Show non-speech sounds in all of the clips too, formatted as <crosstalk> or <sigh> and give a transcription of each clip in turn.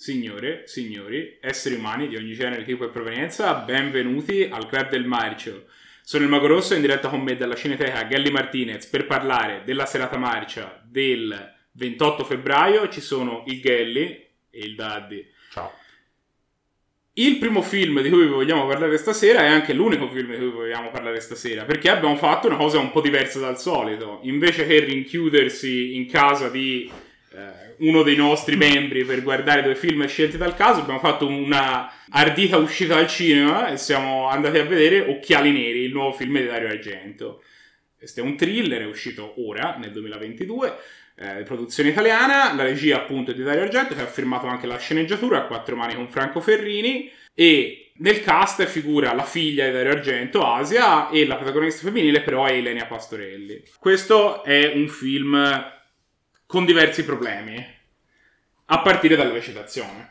Signore, signori, esseri umani di ogni genere, tipo e provenienza, benvenuti al Club del Marcio. Sono il Mago Rosso in diretta con me dalla Cineteca Gelli Martinez per parlare della serata marcia del 28 febbraio. Ci sono il Gelli e il Daddy. Ciao. Il primo film di cui vi vogliamo parlare stasera è anche l'unico film di cui vogliamo parlare stasera, perché abbiamo fatto una cosa un po' diversa dal solito. Invece che rinchiudersi in casa di uno dei nostri membri per guardare due film scelti dal caso, abbiamo fatto una ardita uscita al cinema e siamo andati a vedere Occhiali Neri, il nuovo film di Dario Argento. Questo è un thriller, è uscito ora, nel 2022, eh, produzione italiana, la regia appunto è di Dario Argento che ha firmato anche la sceneggiatura a quattro mani con Franco Ferrini e nel cast figura la figlia di Dario Argento, Asia, e la protagonista femminile però è Elenia Pastorelli. Questo è un film con diversi problemi, a partire dalla recitazione.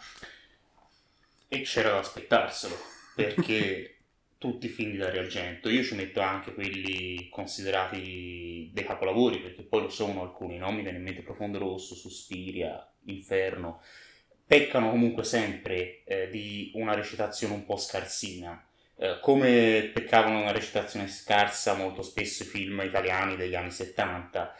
E c'era da aspettarselo, perché <laughs> tutti i film di Dario Argento, io ci metto anche quelli considerati dei capolavori, perché poi lo sono alcuni, no? Mi viene in mente Profondo Rosso, Suspiria, Inferno, peccano comunque sempre eh, di una recitazione un po' scarsina, eh, come peccavano una recitazione scarsa molto spesso i film italiani degli anni 70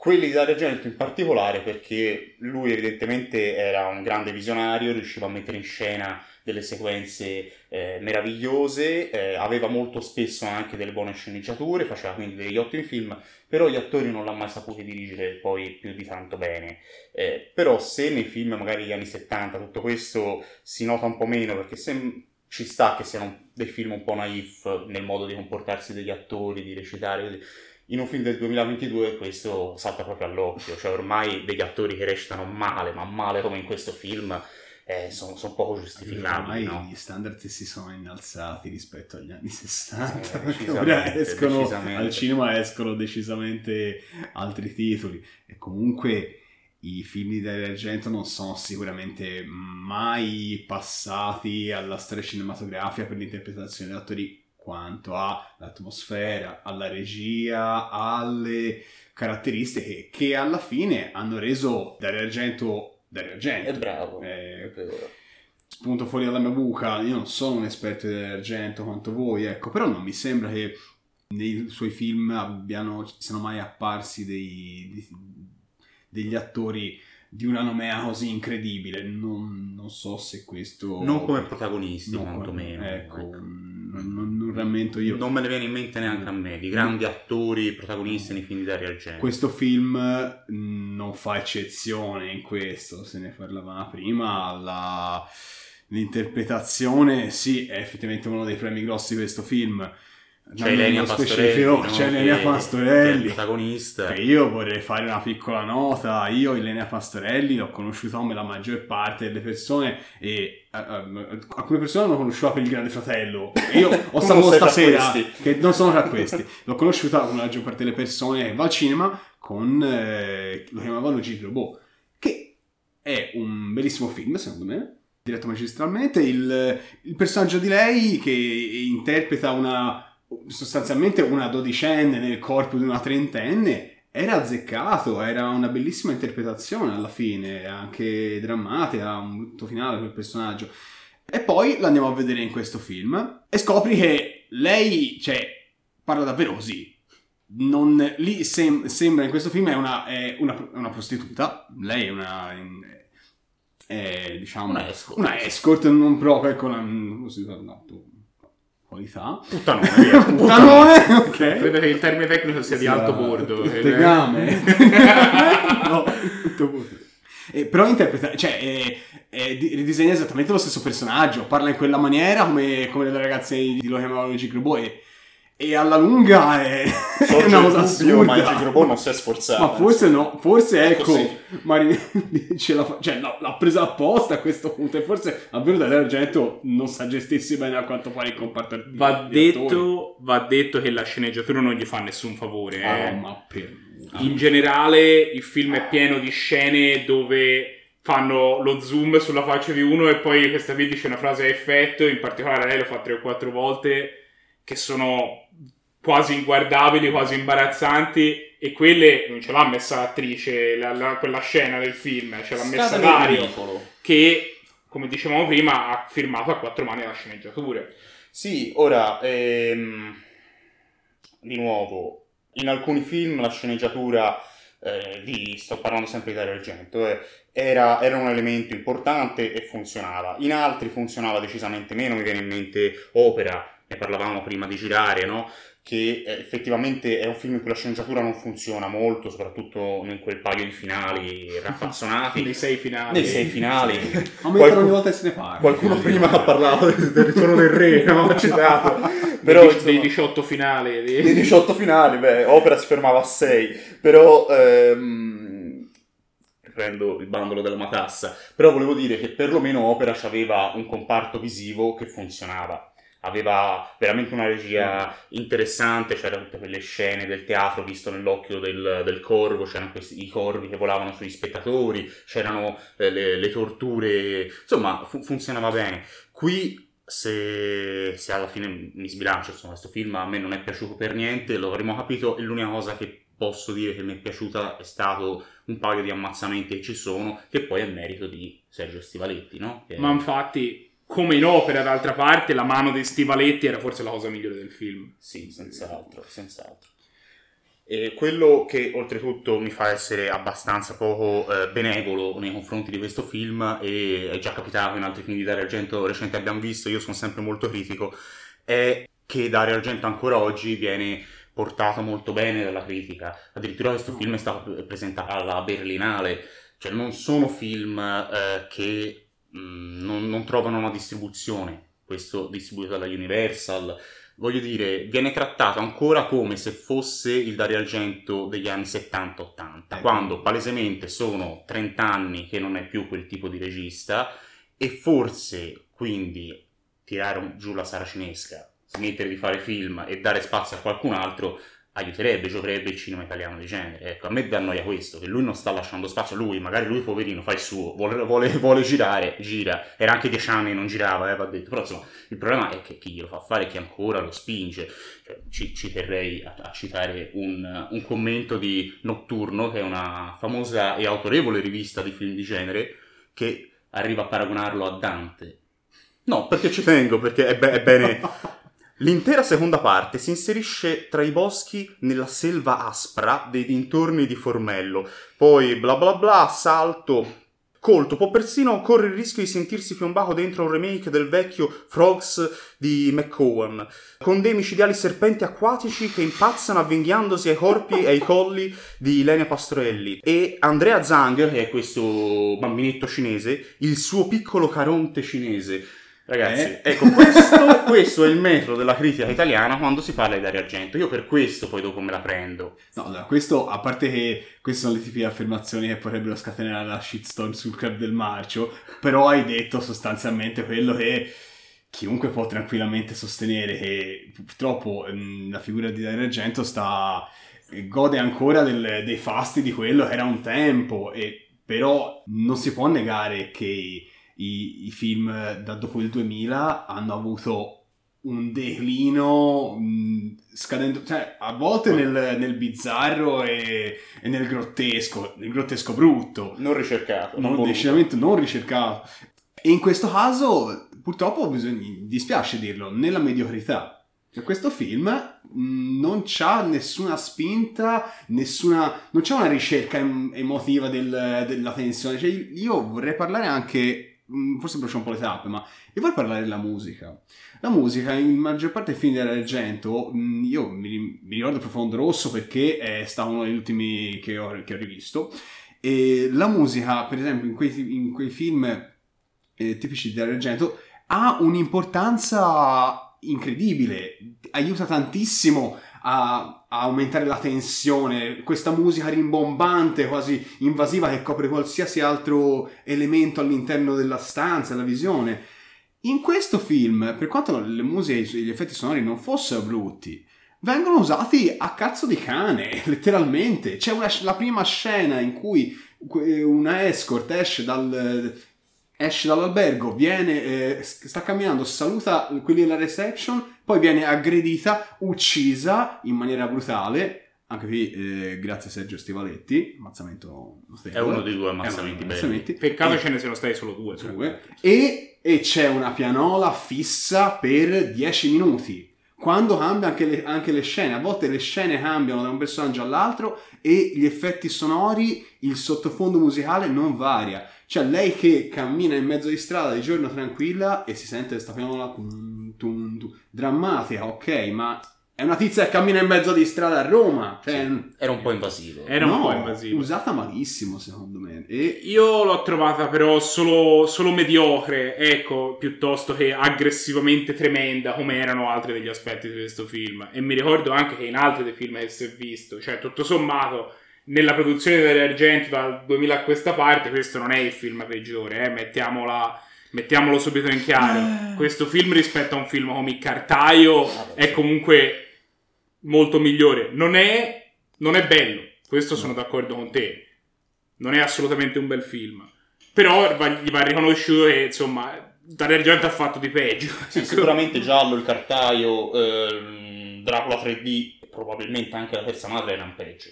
quelli di Dario Argento in particolare perché lui evidentemente era un grande visionario, riusciva a mettere in scena delle sequenze eh, meravigliose, eh, aveva molto spesso anche delle buone sceneggiature, faceva quindi degli ottimi film, però gli attori non l'ha mai saputo dirigere poi più di tanto bene. Eh, però se nei film magari degli anni 70 tutto questo si nota un po' meno perché se ci sta che siano dei film un po' naif nel modo di comportarsi degli attori, di recitare, in un film del 2022 questo salta proprio all'occhio, cioè ormai degli attori che recitano male, ma male come in questo film, eh, sono, sono poco giustificabili. Ormai no? gli standard si sono innalzati rispetto agli anni 60, Eh, perché ora escono, al cinema escono decisamente altri titoli e comunque i film di Dario Argento non sono sicuramente mai passati alla storia cinematografica per l'interpretazione degli attori quanto all'atmosfera, alla regia, alle caratteristiche che alla fine hanno reso Dario Argento Dario Argento. È bravo. Eh, è vero. spunto fuori dalla mia buca, io non sono un esperto di Dario Argento quanto voi, ecco, però non mi sembra che nei suoi film abbiano, siano mai apparsi dei, di- degli attori di una nomea così incredibile. Non, non so se questo... Non come protagonisti, quantomeno. Ecco, ecco. Non, non- non rammento io. Non me ne viene in mente neanche a me, di grandi attori protagonisti nei film di Dario Argento. Questo film non fa eccezione in questo, se ne parlavamo prima. La... L'interpretazione, sì, è effettivamente uno dei premi grossi di questo film. C'è Elenia specifico, Pastorelli, no? c'è Elenia Pastorelli. protagonista. Che io vorrei fare una piccola nota. Io, Elenia Pastorelli, l'ho conosciuta come la maggior parte delle persone e eh, alcune persone l'hanno conosciuta per il Grande Fratello. Io <laughs> ho saputo stasera che non sono tra questi. L'ho conosciuta come la maggior parte delle persone che va al cinema con eh, lo chiamavano Gigi Robot, che è un bellissimo film, secondo me. Diretto magistralmente, il, il personaggio di lei che interpreta una sostanzialmente una dodicenne nel corpo di una trentenne era azzeccato, era una bellissima interpretazione alla fine, anche drammatica, un brutto finale quel personaggio. E poi l'andiamo a vedere in questo film e scopri che lei, cioè, parla davvero così. Non, lì sem- sembra in questo film è una, è una, è una prostituta, lei è una... È, diciamo Una escort. una escort non proprio ecco una, come si qualità Puttanone, <laughs> via. Puttanone, ok. Credo che il termine tecnico sia di alto bordo. Tutte ed è- game. no, tutto bordo. Eh, però interpreta, cioè, eh, eh, di- ridisegna esattamente lo stesso personaggio, parla in quella maniera come, come le ragazze di lo chiamavano Gigrubo e, e alla lunga è, <laughs> è una il cosa dubbio, ma il assurda. Gigrobot non si è sforzato. Ma forse no, forse ecco, Così. Mari <laughs> ce la fa- cioè, no, l'ha presa apposta a questo punto e forse davvero Dario Argento non sa gestirsi bene a quanto pare il comparto. Va detto, va detto che la sceneggiatura non gli fa nessun favore. Ah, eh. ma per... In generale il film è pieno di scene dove fanno lo zoom sulla faccia di uno e poi questa qui dice una frase a effetto, in particolare lei lo fa tre o quattro volte, che sono quasi inguardabili, quasi imbarazzanti e quelle non ce l'ha messa l'attrice, la- la- quella scena del film, ce l'ha messa Dario ridicolo. che come dicevamo prima, ha firmato a quattro mani la sceneggiatura. Sì, ora, ehm, di nuovo, in alcuni film la sceneggiatura eh, di, sto parlando sempre di Dario Argento, eh, era, era, un elemento importante e funzionava. In altri funzionava decisamente meno, mi viene in mente Opera, ne parlavamo prima di girare, no? che eh, effettivamente è un film in cui la sceneggiatura non funziona molto, soprattutto in quel paio di finali <laughs> raffazzonati. Nei sei finali. Nei sei finali. Aumentano ogni volta e se ne parla. Qualcuno prima ha parlato del, ritorno del re, no? <laughs> Citato. Però, dei, insomma, dei 18 finali. Di... Dei 18 finali, beh, Opera si fermava a 6, però... Ehm, prendo il bandolo della matassa, però volevo dire che perlomeno Opera aveva un comparto visivo che funzionava aveva veramente una regia interessante, c'erano tutte quelle scene del teatro visto nell'occhio del, del corvo, c'erano questi, i corvi che volavano sugli spettatori, c'erano eh, le, le, torture, insomma fu- funzionava bene. Qui se, se, alla fine mi sbilancio, insomma questo film a me non è piaciuto per niente, lo avremmo capito e l'unica cosa che posso dire che mi è piaciuta è stato un paio di ammazzamenti che ci sono, che poi è merito di Sergio Stivaletti, no? Che... Ma infatti come in opera, d'altra parte, la mano dei stivaletti era forse la cosa migliore del film. Sì, senz'altro, senz'altro. E quello che oltretutto mi fa essere abbastanza poco eh, benevolo nei confronti di questo film, e è già capitato in altri film di Dario Argento recenti abbiamo visto, io sono sempre molto critico, è che Dario Argento ancora oggi viene portato molto bene dalla critica. Addirittura questo film è stato presentato alla Berlinale, cioè non sono film eh, che Mm, non, non, trovano una distribuzione, questo distribuito dalla Universal. Voglio dire, viene trattato ancora come se fosse il Dario Argento degli anni 70-80, ecco. quando palesemente sono 30 anni che non è più quel tipo di regista e forse quindi tirare giù la saracinesca, smettere di fare film e dare spazio a qualcun altro aiuterebbe, gioverebbe il cinema italiano di genere. Ecco, a me dà noia questo, che lui non sta lasciando spazio lui, magari lui poverino fa il suo, vuole, vuole, vuole girare, gira, era anche dieci anni e non girava, eh, va detto, però insomma il problema è che chi glielo fa fare, chi ancora lo spinge. Cioè, ci, ci, terrei a, a citare un, un, commento di Notturno, che è una famosa e autorevole rivista di film di genere, che arriva a paragonarlo a Dante. No, perché ci tengo, perché è, be- è bene... <laughs> L'intera seconda parte si inserisce tra i boschi nella selva aspra dei dintorni di Formello. Poi bla bla bla, salto. Colto può persino correre il rischio di sentirsi piombato dentro un remake del vecchio Frogs di McCowan, con dei micidiali serpenti acquatici che impazzano avvinghiandosi ai corpi e ai colli di Ilenia Pastrelli. E Andrea Zhang, che è questo bambinetto cinese, il suo piccolo caronte cinese Ragazzi, eh? ecco, questo, <laughs> questo, è il metro della critica italiana quando si parla di Dario Argento. Io per questo poi dopo me la prendo. No, allora, questo, a parte che queste sono le tipi di affermazioni che potrebbero scatenare la shitstorm sul club del marcio, però hai detto sostanzialmente quello che chiunque può tranquillamente sostenere che purtroppo mh, la figura di Dario Argento sta gode ancora del, dei fasti di quello che era un tempo e però non si può negare che i, i film da dopo il 2000 hanno avuto un declino mh, scadendo, cioè a volte nel, nel bizzarro e, e, nel grottesco, nel grottesco brutto. Non ricercato. Non, non decisamente non ricercato. E in questo caso, purtroppo, bisogna, dispiace dirlo, nella mediocrità. Cioè, questo film non c'ha nessuna spinta, nessuna, non c'è una ricerca emotiva del, della tensione. Cioè, io vorrei parlare anche forse brucia un po' le tappe, ma io voglio parlare della musica. La musica, in maggior parte dei film dell'Argento, mm, io mi, ricordo Profondo Rosso perché è stato uno degli ultimi che ho, che ho rivisto. E la musica, per esempio, in quei, in quei film eh, tipici dell'Argento, ha un'importanza incredibile, aiuta tantissimo a, a, aumentare la tensione, questa musica rimbombante, quasi invasiva che copre qualsiasi altro elemento all'interno della stanza, la visione. In questo film, per quanto le musiche e gli effetti sonori non fossero brutti, vengono usati a cazzo di cane, <laughs> letteralmente. C'è una, la prima scena in cui una escort esce dal, esce dall'albergo, viene, eh, sta camminando, saluta quelli della reception, poi viene aggredita, uccisa in maniera brutale anche qui eh, grazie a Sergio Stivaletti, ammazzamento è uno dei due ammazzamenti ammazzamenti. Peccato E- ce ne siano stati solo due. Due. E, e c'è una pianola fissa per 10 minuti. Quando cambia anche le, anche le scene, a volte le scene cambiano da un personaggio all'altro e gli effetti sonori, il sottofondo musicale non varia. Cioè lei che cammina in mezzo di strada di giorno tranquilla e si sente questa pianola drammatica, ok, ma è una tizia che cammina in mezzo di strada a Roma. Cioè, Era un po' invasivo. Era un no, po' invasivo. usata malissimo secondo me. E Io l'ho trovata però solo, solo mediocre, ecco, piuttosto che aggressivamente tremenda come erano altri degli aspetti di questo film. E mi ricordo anche che in altri dei film che si è visto, cioè tutto sommato, nella produzione di Dario Argento dal 2000 a questa parte, questo non è il film peggiore, eh, mettiamola- mettiamolo subito in chiaro. Questo film rispetto a un film come Il Cartaio Vabbè, è sì. comunque molto migliore. Non è, non è bello, questo sono d'accordo con te. Non è assolutamente un bel film. Però va- gli va riconosciuto che, insomma, Dario Argento ha fatto di peggio. Sì, sicuramente Giallo, il cartaio, ehm, Dracula 3D, probabilmente anche la terza madre erano peggio.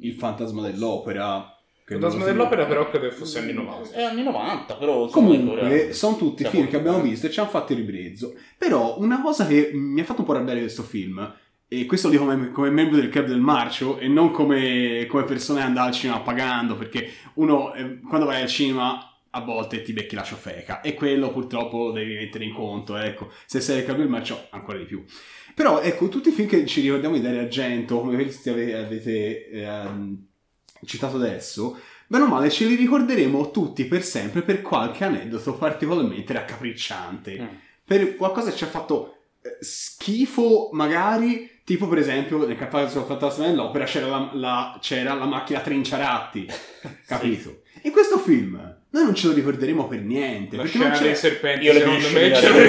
il fantasma dell'opera. che Il Fantasma dell'opera però credo che fosse anni 90. È anni 90, però... Comunque, sono tutti film che abbiamo visto e ci hanno fatto il ribrezzo. Però, una cosa che mi ha fatto un po' arrabbiare questo film, e questo lo dico come, come membro del club del marcio, e non come, come persona che andava al cinema pagando, perché uno, eh, quando vai al cinema, a volte ti becchi la ciofeca, e quello purtroppo devi mettere in conto, ecco. Se sei del club del marcio, ancora di più. Però, ecco, tutti i film che ci ricordiamo di Dario Argento, come questi ave- avete ehm, citato adesso, Bene o male, ce li ricorderemo tutti per sempre per qualche aneddoto particolarmente raccapricciante. Mm. Per qualcosa che ci ha fatto eh, schifo, magari, tipo per esempio nel Caffè sul Fantasma dell'Opera c'era la, la- c'era la macchina Trinciaratti, <laughs> capito? In questo film noi non ce lo ricorderemo per niente. La perché non scena c'è... dei serpenti, Io le secondo me, ce lo. Eh,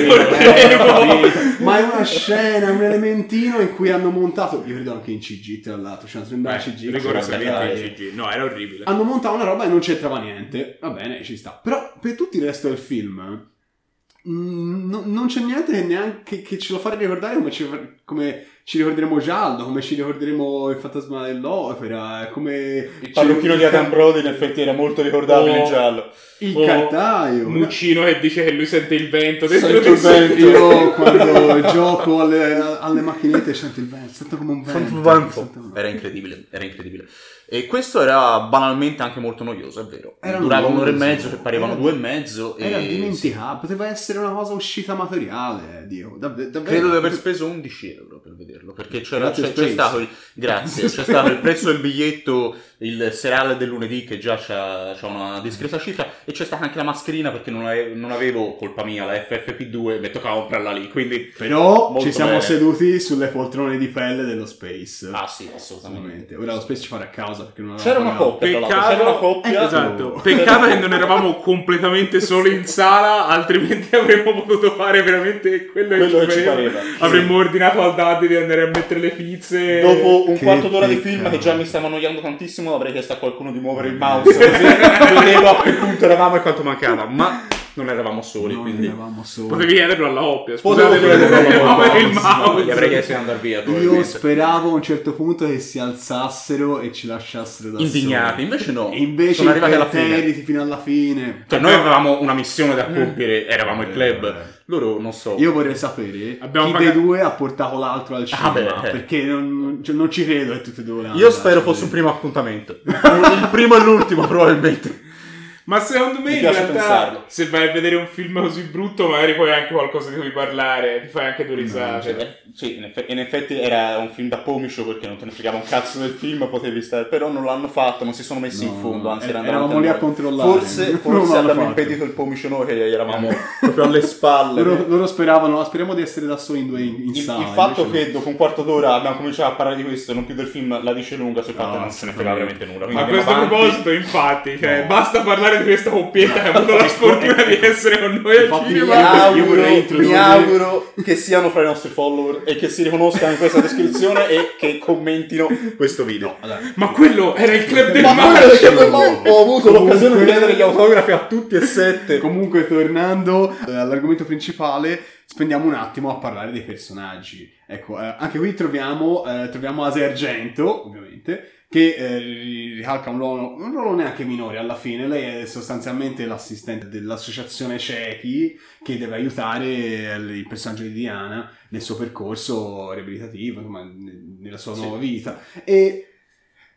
ricorderemo. <laughs> ma è una scena, un elementino in cui hanno montato, io credo anche in CG tra l'altro, c'è una sembra Beh, CG. rigorosamente in CG. No, era orribile. hanno montato una roba e non c'entrava niente. Va bene, ci sta. Però per tutto il resto del film mm, no- non c'è niente che neanche che ce lo fa ricordare come ci, come ci ricorderemo Giallo, come ci ricorderemo il fantasma dell'opera, come Il parrucchino di Adam Brody in effetti era molto ricordabile Oh. in giallo. il O cartaio. Muccino che dice che lui sente il vento dentro Sento il vento. Io quando gioco alle, alle macchinette sento il vento, sento come un vento. sento un- Era incredibile, era incredibile. E questo era banalmente anche molto noioso, è vero. Era Durava un'ora e mezzo, che parevano Era- due e mezzo. Era e dimenticabile, poteva essere una cosa uscita amatoriale, Dio. Davvero, davvero. Credo di aver speso 11 euro per vederlo, perché c'era, c'è, c'è stato il, grazie, c'è stato il prezzo del biglietto, il serale del lunedì che già c'ha, c'ha una discreta cifra e c'è stata anche la mascherina perché non avevo, non avevo, colpa mia, la FFP2 mi toccava comprarla lì, quindi... Però ci siamo bene. seduti sulle poltrone di pelle dello Space. Ah sì, assolutamente. Ora lo Space ci farà a causa perché non C'era una coppia, Peccato- c'era una coppia... Eh, Esatto, Oh. peccato che non eravamo completamente soli in sala, altrimenti avremmo potuto fare veramente quello, Quello che ci pareva. Avremmo ordinato al Daddy di andare a mettere le pizze. Dopo un Che quarto d'ora di film che già mi stava annoiando tantissimo, avrei chiesto a qualcuno di muovere il <laughs> mouse così <laughs> vedevo a che punto eravamo e quanto mancava. Ma non eravamo soli, Non quindi eravamo soli. Potevi chiederlo alla coppia. Scusate, il No, mouse. gli avrei chiesto di andare via. Io speravo a un certo punto che si alzassero e ci lasciassero da Indignati, soli. invece no. E invece sono arrivati alla fine. fino alla fine. Cioè, noi avevamo una missione da compiere, eravamo il club. Eh. Loro non so. Io vorrei sapere Abbiamo chi pagato- dei due ha portato l'altro al cinema. beh, eh. Perché non, cioè, non ci credo che tutti e due Io spero fosse un primo appuntamento. <laughs> il primo e l'ultimo, probabilmente. Ma secondo me Mi in realtà pensarlo. se vai a vedere un film così brutto magari poi hai anche qualcosa di cui parlare, ti fai anche due risate. Eh, sì, in effetti, in effetti era un film da pomiscio perché non te ne fregava un cazzo del film, potevi stare, però non l'hanno fatto, non si sono messi in No, fondo, anzi er- erano eravamo lì a controllare. Forse, <laughs> forse fatto. impedito il pomiscio noi che eravamo <laughs> proprio alle spalle. Loro, loro speravano, speriamo di essere da soli in due in, in il, sala. il fatto che dopo un quarto d'ora abbiamo cominciato a parlare di questo e non più del film la dice lunga sul fatto No, che non se ne frega veramente nulla. Ma a questo avanti. proposito, infatti, cioè, No. basta parlare parlare di questa coppietta che ha avuto la sfortuna di essere con noi al Infatti, Mi cinema. io- auguro, mi auguro che siano fra i nostri follower e che si riconoscano in questa descrizione e che commentino questo video. Ma quello era il club del Ma avevo- ho avuto Comunque- l'occasione di chiedere gli autografi a tutti e sette. Comunque, tornando eh, all'argomento principale, spendiamo un attimo a parlare dei personaggi. Ecco, eh, anche qui troviamo, eh, troviamo Ase Argento, ovviamente, che eh, ricalca un ruolo, un ruolo neanche minore alla fine. Lei è sostanzialmente l'assistente dell'associazione Ciechi che deve aiutare il personaggio di Diana nel suo percorso riabilitativo, insomma, nella sua Sì. nuova vita. E,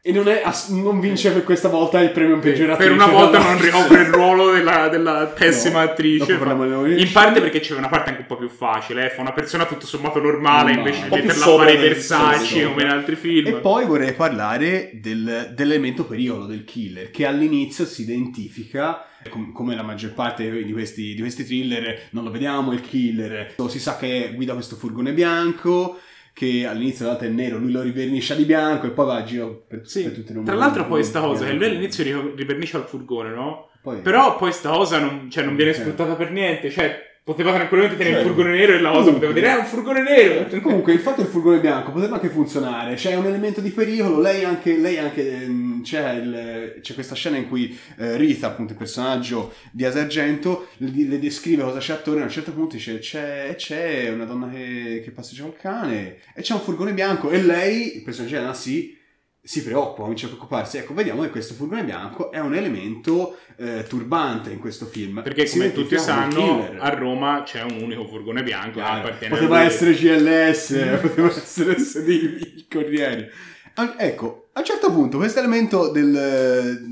e non, è non vince per questa volta il premio peggioratrice. Per una volta <laughs> non ricopre il ruolo della, della pessima No, attrice. In parte perché c'è una parte anche un po' più facile, eh, fa una persona tutto sommato normale Normale. invece di metterla a fare i Versace sì, come in altri film. E poi vorrei parlare del- dell'elemento pericolo del killer, che all'inizio si identifica com- come la maggior parte di questi, di questi thriller, non lo vediamo il killer, si sa che guida questo furgone bianco, che all'inizio in realtà è nero, lui lo rivernisce di bianco e poi va a giro per, Sì. per tutte le Tra l'altro poi sta cosa, che lui all'inizio ri- rivernisce al furgone, no? Poi- Però poi sta cosa non, cioè, non viene Sì. sfruttata per niente, cioè poteva tranquillamente tenere il Certo. furgone nero e la cosa poteva dire, eh, è un furgone nero! Comunque il fatto del furgone bianco poteva anche funzionare, c'è un elemento di pericolo, lei anche, lei anche ehm, c'è, il- c'è questa scena in cui eh, Rita, appunto il personaggio di Asargento, le, le descrive cosa c'è attorno e a un certo punto dice c'è, c'è una donna che, che passeggia col cane e c'è un furgone bianco e lei, il personaggio di Anna, si, si preoccupa, comincia a preoccuparsi. Ecco, vediamo che questo furgone bianco è un elemento eh, turbante in questo film. Perché come tutti sanno, a Roma c'è un unico furgone bianco Chiaro. appartiene a Poteva lui. essere GLS, <laughs> poteva essere SD, il Corriere. Ah, Ecco, a un certo punto questo elemento del,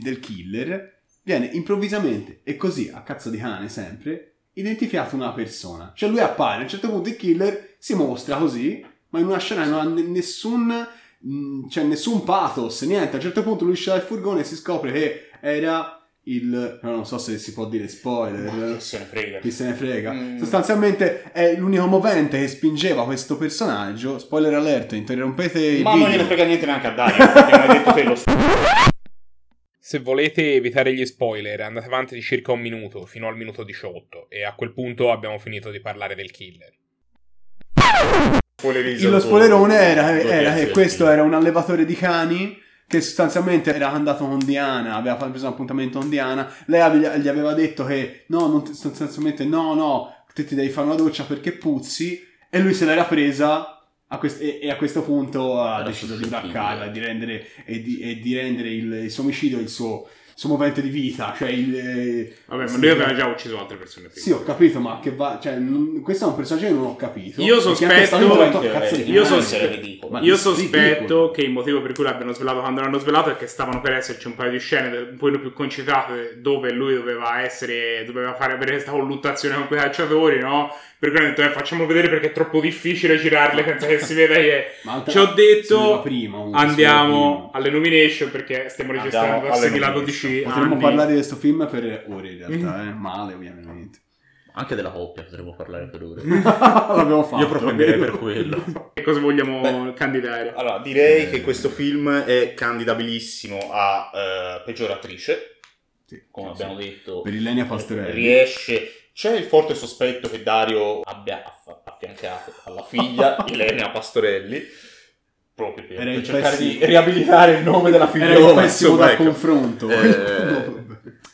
del killer viene improvvisamente e così a cazzo di cane sempre identificato una persona. Cioè lui appare, a un certo punto il killer si mostra così, ma in una scena non ha ne- nessun, mh, cioè nessun pathos, niente. A un certo punto lui esce dal furgone e si scopre che era il... no, non so se si può dire spoiler. Ma che se ne frega. Chi se ne frega. Mm. Sostanzialmente è l'unico movente che spingeva questo personaggio. Spoiler alert, interrompete il Ma video. non gliene frega niente neanche a Dario, lo Se volete evitare gli spoiler, andate avanti di circa un minuto, fino al minuto 18, e a quel punto abbiamo finito di parlare del killer. Lo spoilerone era, era che questo era un allevatore di cani che sostanzialmente era andato con Diana, aveva preso un appuntamento con Diana, lei ave- gli aveva detto che no, non ti- sostanzialmente no, no, te ti devi fare una doccia perché puzzi e lui se l'era presa a quest- e, e a questo punto ha Era deciso di braccarla di rendere, e, di, e di rendere il, il suo omicidio il suo, suo movente di vita, cioè il... Vabbè, ma sì, lui aveva già ucciso altre persone prima. Sì, ho capito, ma che va... Cioè, non- questo è un personaggio che non ho capito. Io sospetto- cazzo di eh, io cane. so- essere ridicolo. Ma- Io sospetto che il motivo per cui l'abbiano svelato quando l'hanno svelato è che stavano per esserci un paio di scene un po' più concitate dove lui doveva essere, doveva fare avere questa colluttazione con quei calciatori, no? Per cui hanno detto, eh, facciamo vedere perché è troppo difficile girarle senza che si veda che... <laughs> Ci ho detto, prima, andiamo vedeva alle nomination perché stiamo registrando Andiamo da alle 6.012 prima. Potremmo anni. parlare di questo film per ore in realtà, Mm. eh? Male, ovviamente. Anche della coppia potremmo parlare per ore. <laughs> L'abbiamo fatto. Io vero? per quello. Che cosa vogliamo Beh, candidare? Allora, direi che questo film è candidabilissimo a eh, peggioratrice, Sì, come sì, abbiamo sì. detto. Per Ilenia Pastorelli. Riesce. C'è il forte sospetto che Dario abbia aff- affiancato alla figlia Ilenia Pastorelli. Proprio per, Era per il cercare pessimo- di riabilitare il nome della Era il figliola. insomma, da ecco. confronto. Eh,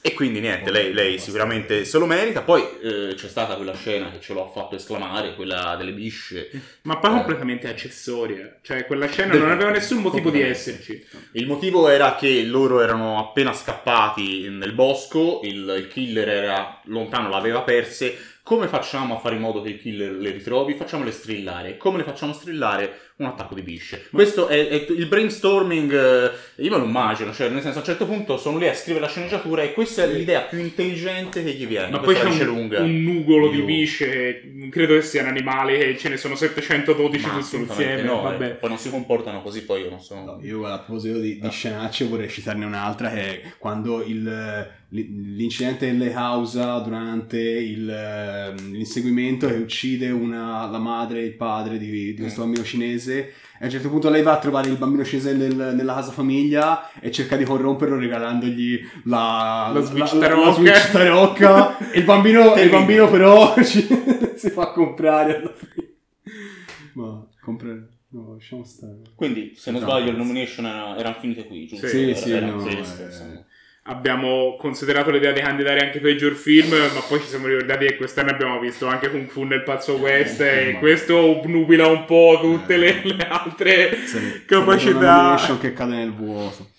E quindi niente, lei, lei sicuramente se lo merita. Poi eh, c'è stata quella scena che ce l'ho fatto esclamare, quella delle bisce. Ma poi completamente accessoria. Cioè, quella scena non aveva nessun motivo di esserci. Il motivo era che loro erano appena scappati nel bosco, il, il killer era lontano, l'aveva perse. Come facciamo a fare in modo che il killer le ritrovi? Facciamole strillare. Come le facciamo strillare? Un attacco di bisce. Questo è, è il brainstorming, eh, io me lo immagino, cioè nel senso a un certo punto sono lì a scrivere la sceneggiatura e questa è l'idea più intelligente che gli viene. Ma poi c'è un, lunga. un nugolo di Io- bisce. che Credo che siano animali e ce ne sono 712 Ma tutti insieme. no, eh. Vabbè. Poi non si comportano così, poi io non sono... No, io a proposito di, di Ah. scenacce vorrei citarne un'altra che è quando il, l'incidente delle causa durante il, ehm, l'inseguimento che uccide una- la madre e il padre di, di questo Mm. bambino cinese cinese e a un certo punto lei va a trovare il bambino cinese nel- nella casa famiglia e cerca di corromperlo regalandogli la, La Switch la- la- tarocca. la Switch tarocca e <laughs> il bambino, e il bambino però <laughs> ci- si fa comprare alla fine. Ma comprare... No, lasciamo stare. Quindi, se non No, sbaglio, le ragazzi. nomination era- erano finite qui, giusto? Sì, Era- sì, erano no, eh. insomma. Abbiamo considerato l'idea di candidare anche peggior film, ma poi ci siamo ricordati che quest'anno abbiamo visto anche Kung Fu nel Pazzo West Eh, e questo obnubila un po' tutte le, Eh. le altre Sarebbe- capacità. che cade nel vuoto.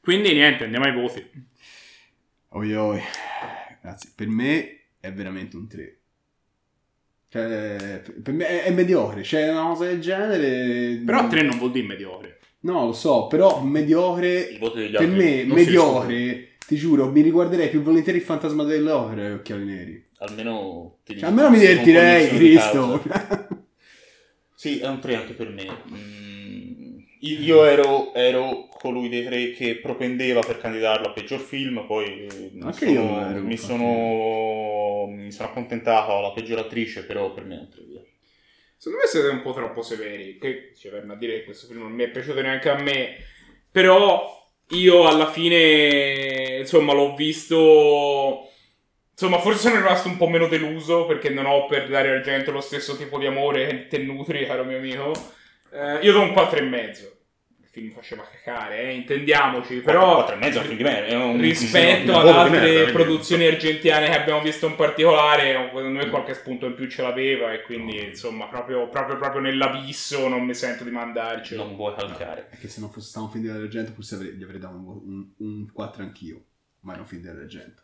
Quindi niente, andiamo ai voti. Oi oi. Ragazzi, per me è veramente un 3. Cioè, per me è, è mediocre, c'è una cosa del genere. Però 3 non vuol dire mediocre. No, lo so, però mediocre. Per me, non mediocre, ti giuro, mi riguarderei più volentieri il fantasma dell'opera e occhiali neri. Almeno, ti Cioè, almeno mi divertirei, Cristo. <laughs> Sì, è un 3 anche per me. Mm, io ero, ero colui dei tre che propendeva per candidarlo a peggior film, poi eh, Anche sono, io mi, sono, mi sono accontentato alla peggior attrice, però per me è un 3 via. Secondo me siete un po' troppo severi. Che ci verranno a dire che questo film non mi è piaciuto neanche a me. Però io alla fine, insomma, l'ho visto. Insomma, forse sono rimasto un po' meno deluso perché non ho per Dario Argento lo stesso tipo di amore che te nutri, caro mio amico. Eh, io do un 4,5. Il film faceva cacare, eh, intendiamoci. Però 4 e mezzo un- rispetto un ad altre merda, produzioni argentine che abbiamo visto in particolare, secondo me qualche spunto in più ce l'aveva e quindi insomma proprio, proprio, proprio nell'abisso non mi sento di mandarcelo. Non vuoi calcare. Perché se non fosse stato un film dell'argento, forse avrei, gli avrei dato un, un, un 4 anch'io. Ma è un film dell'argento.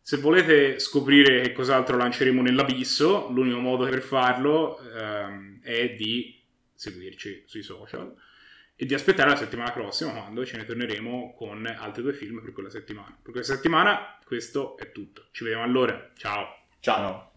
Se volete scoprire che cos'altro lanceremo nell'abisso, l'unico modo per farlo ehm, è di seguirci sui social e di aspettare la settimana prossima quando ce ne torneremo con altri due film per quella settimana. Per questa settimana questo è tutto. Ci vediamo allora. Ciao. Ciao.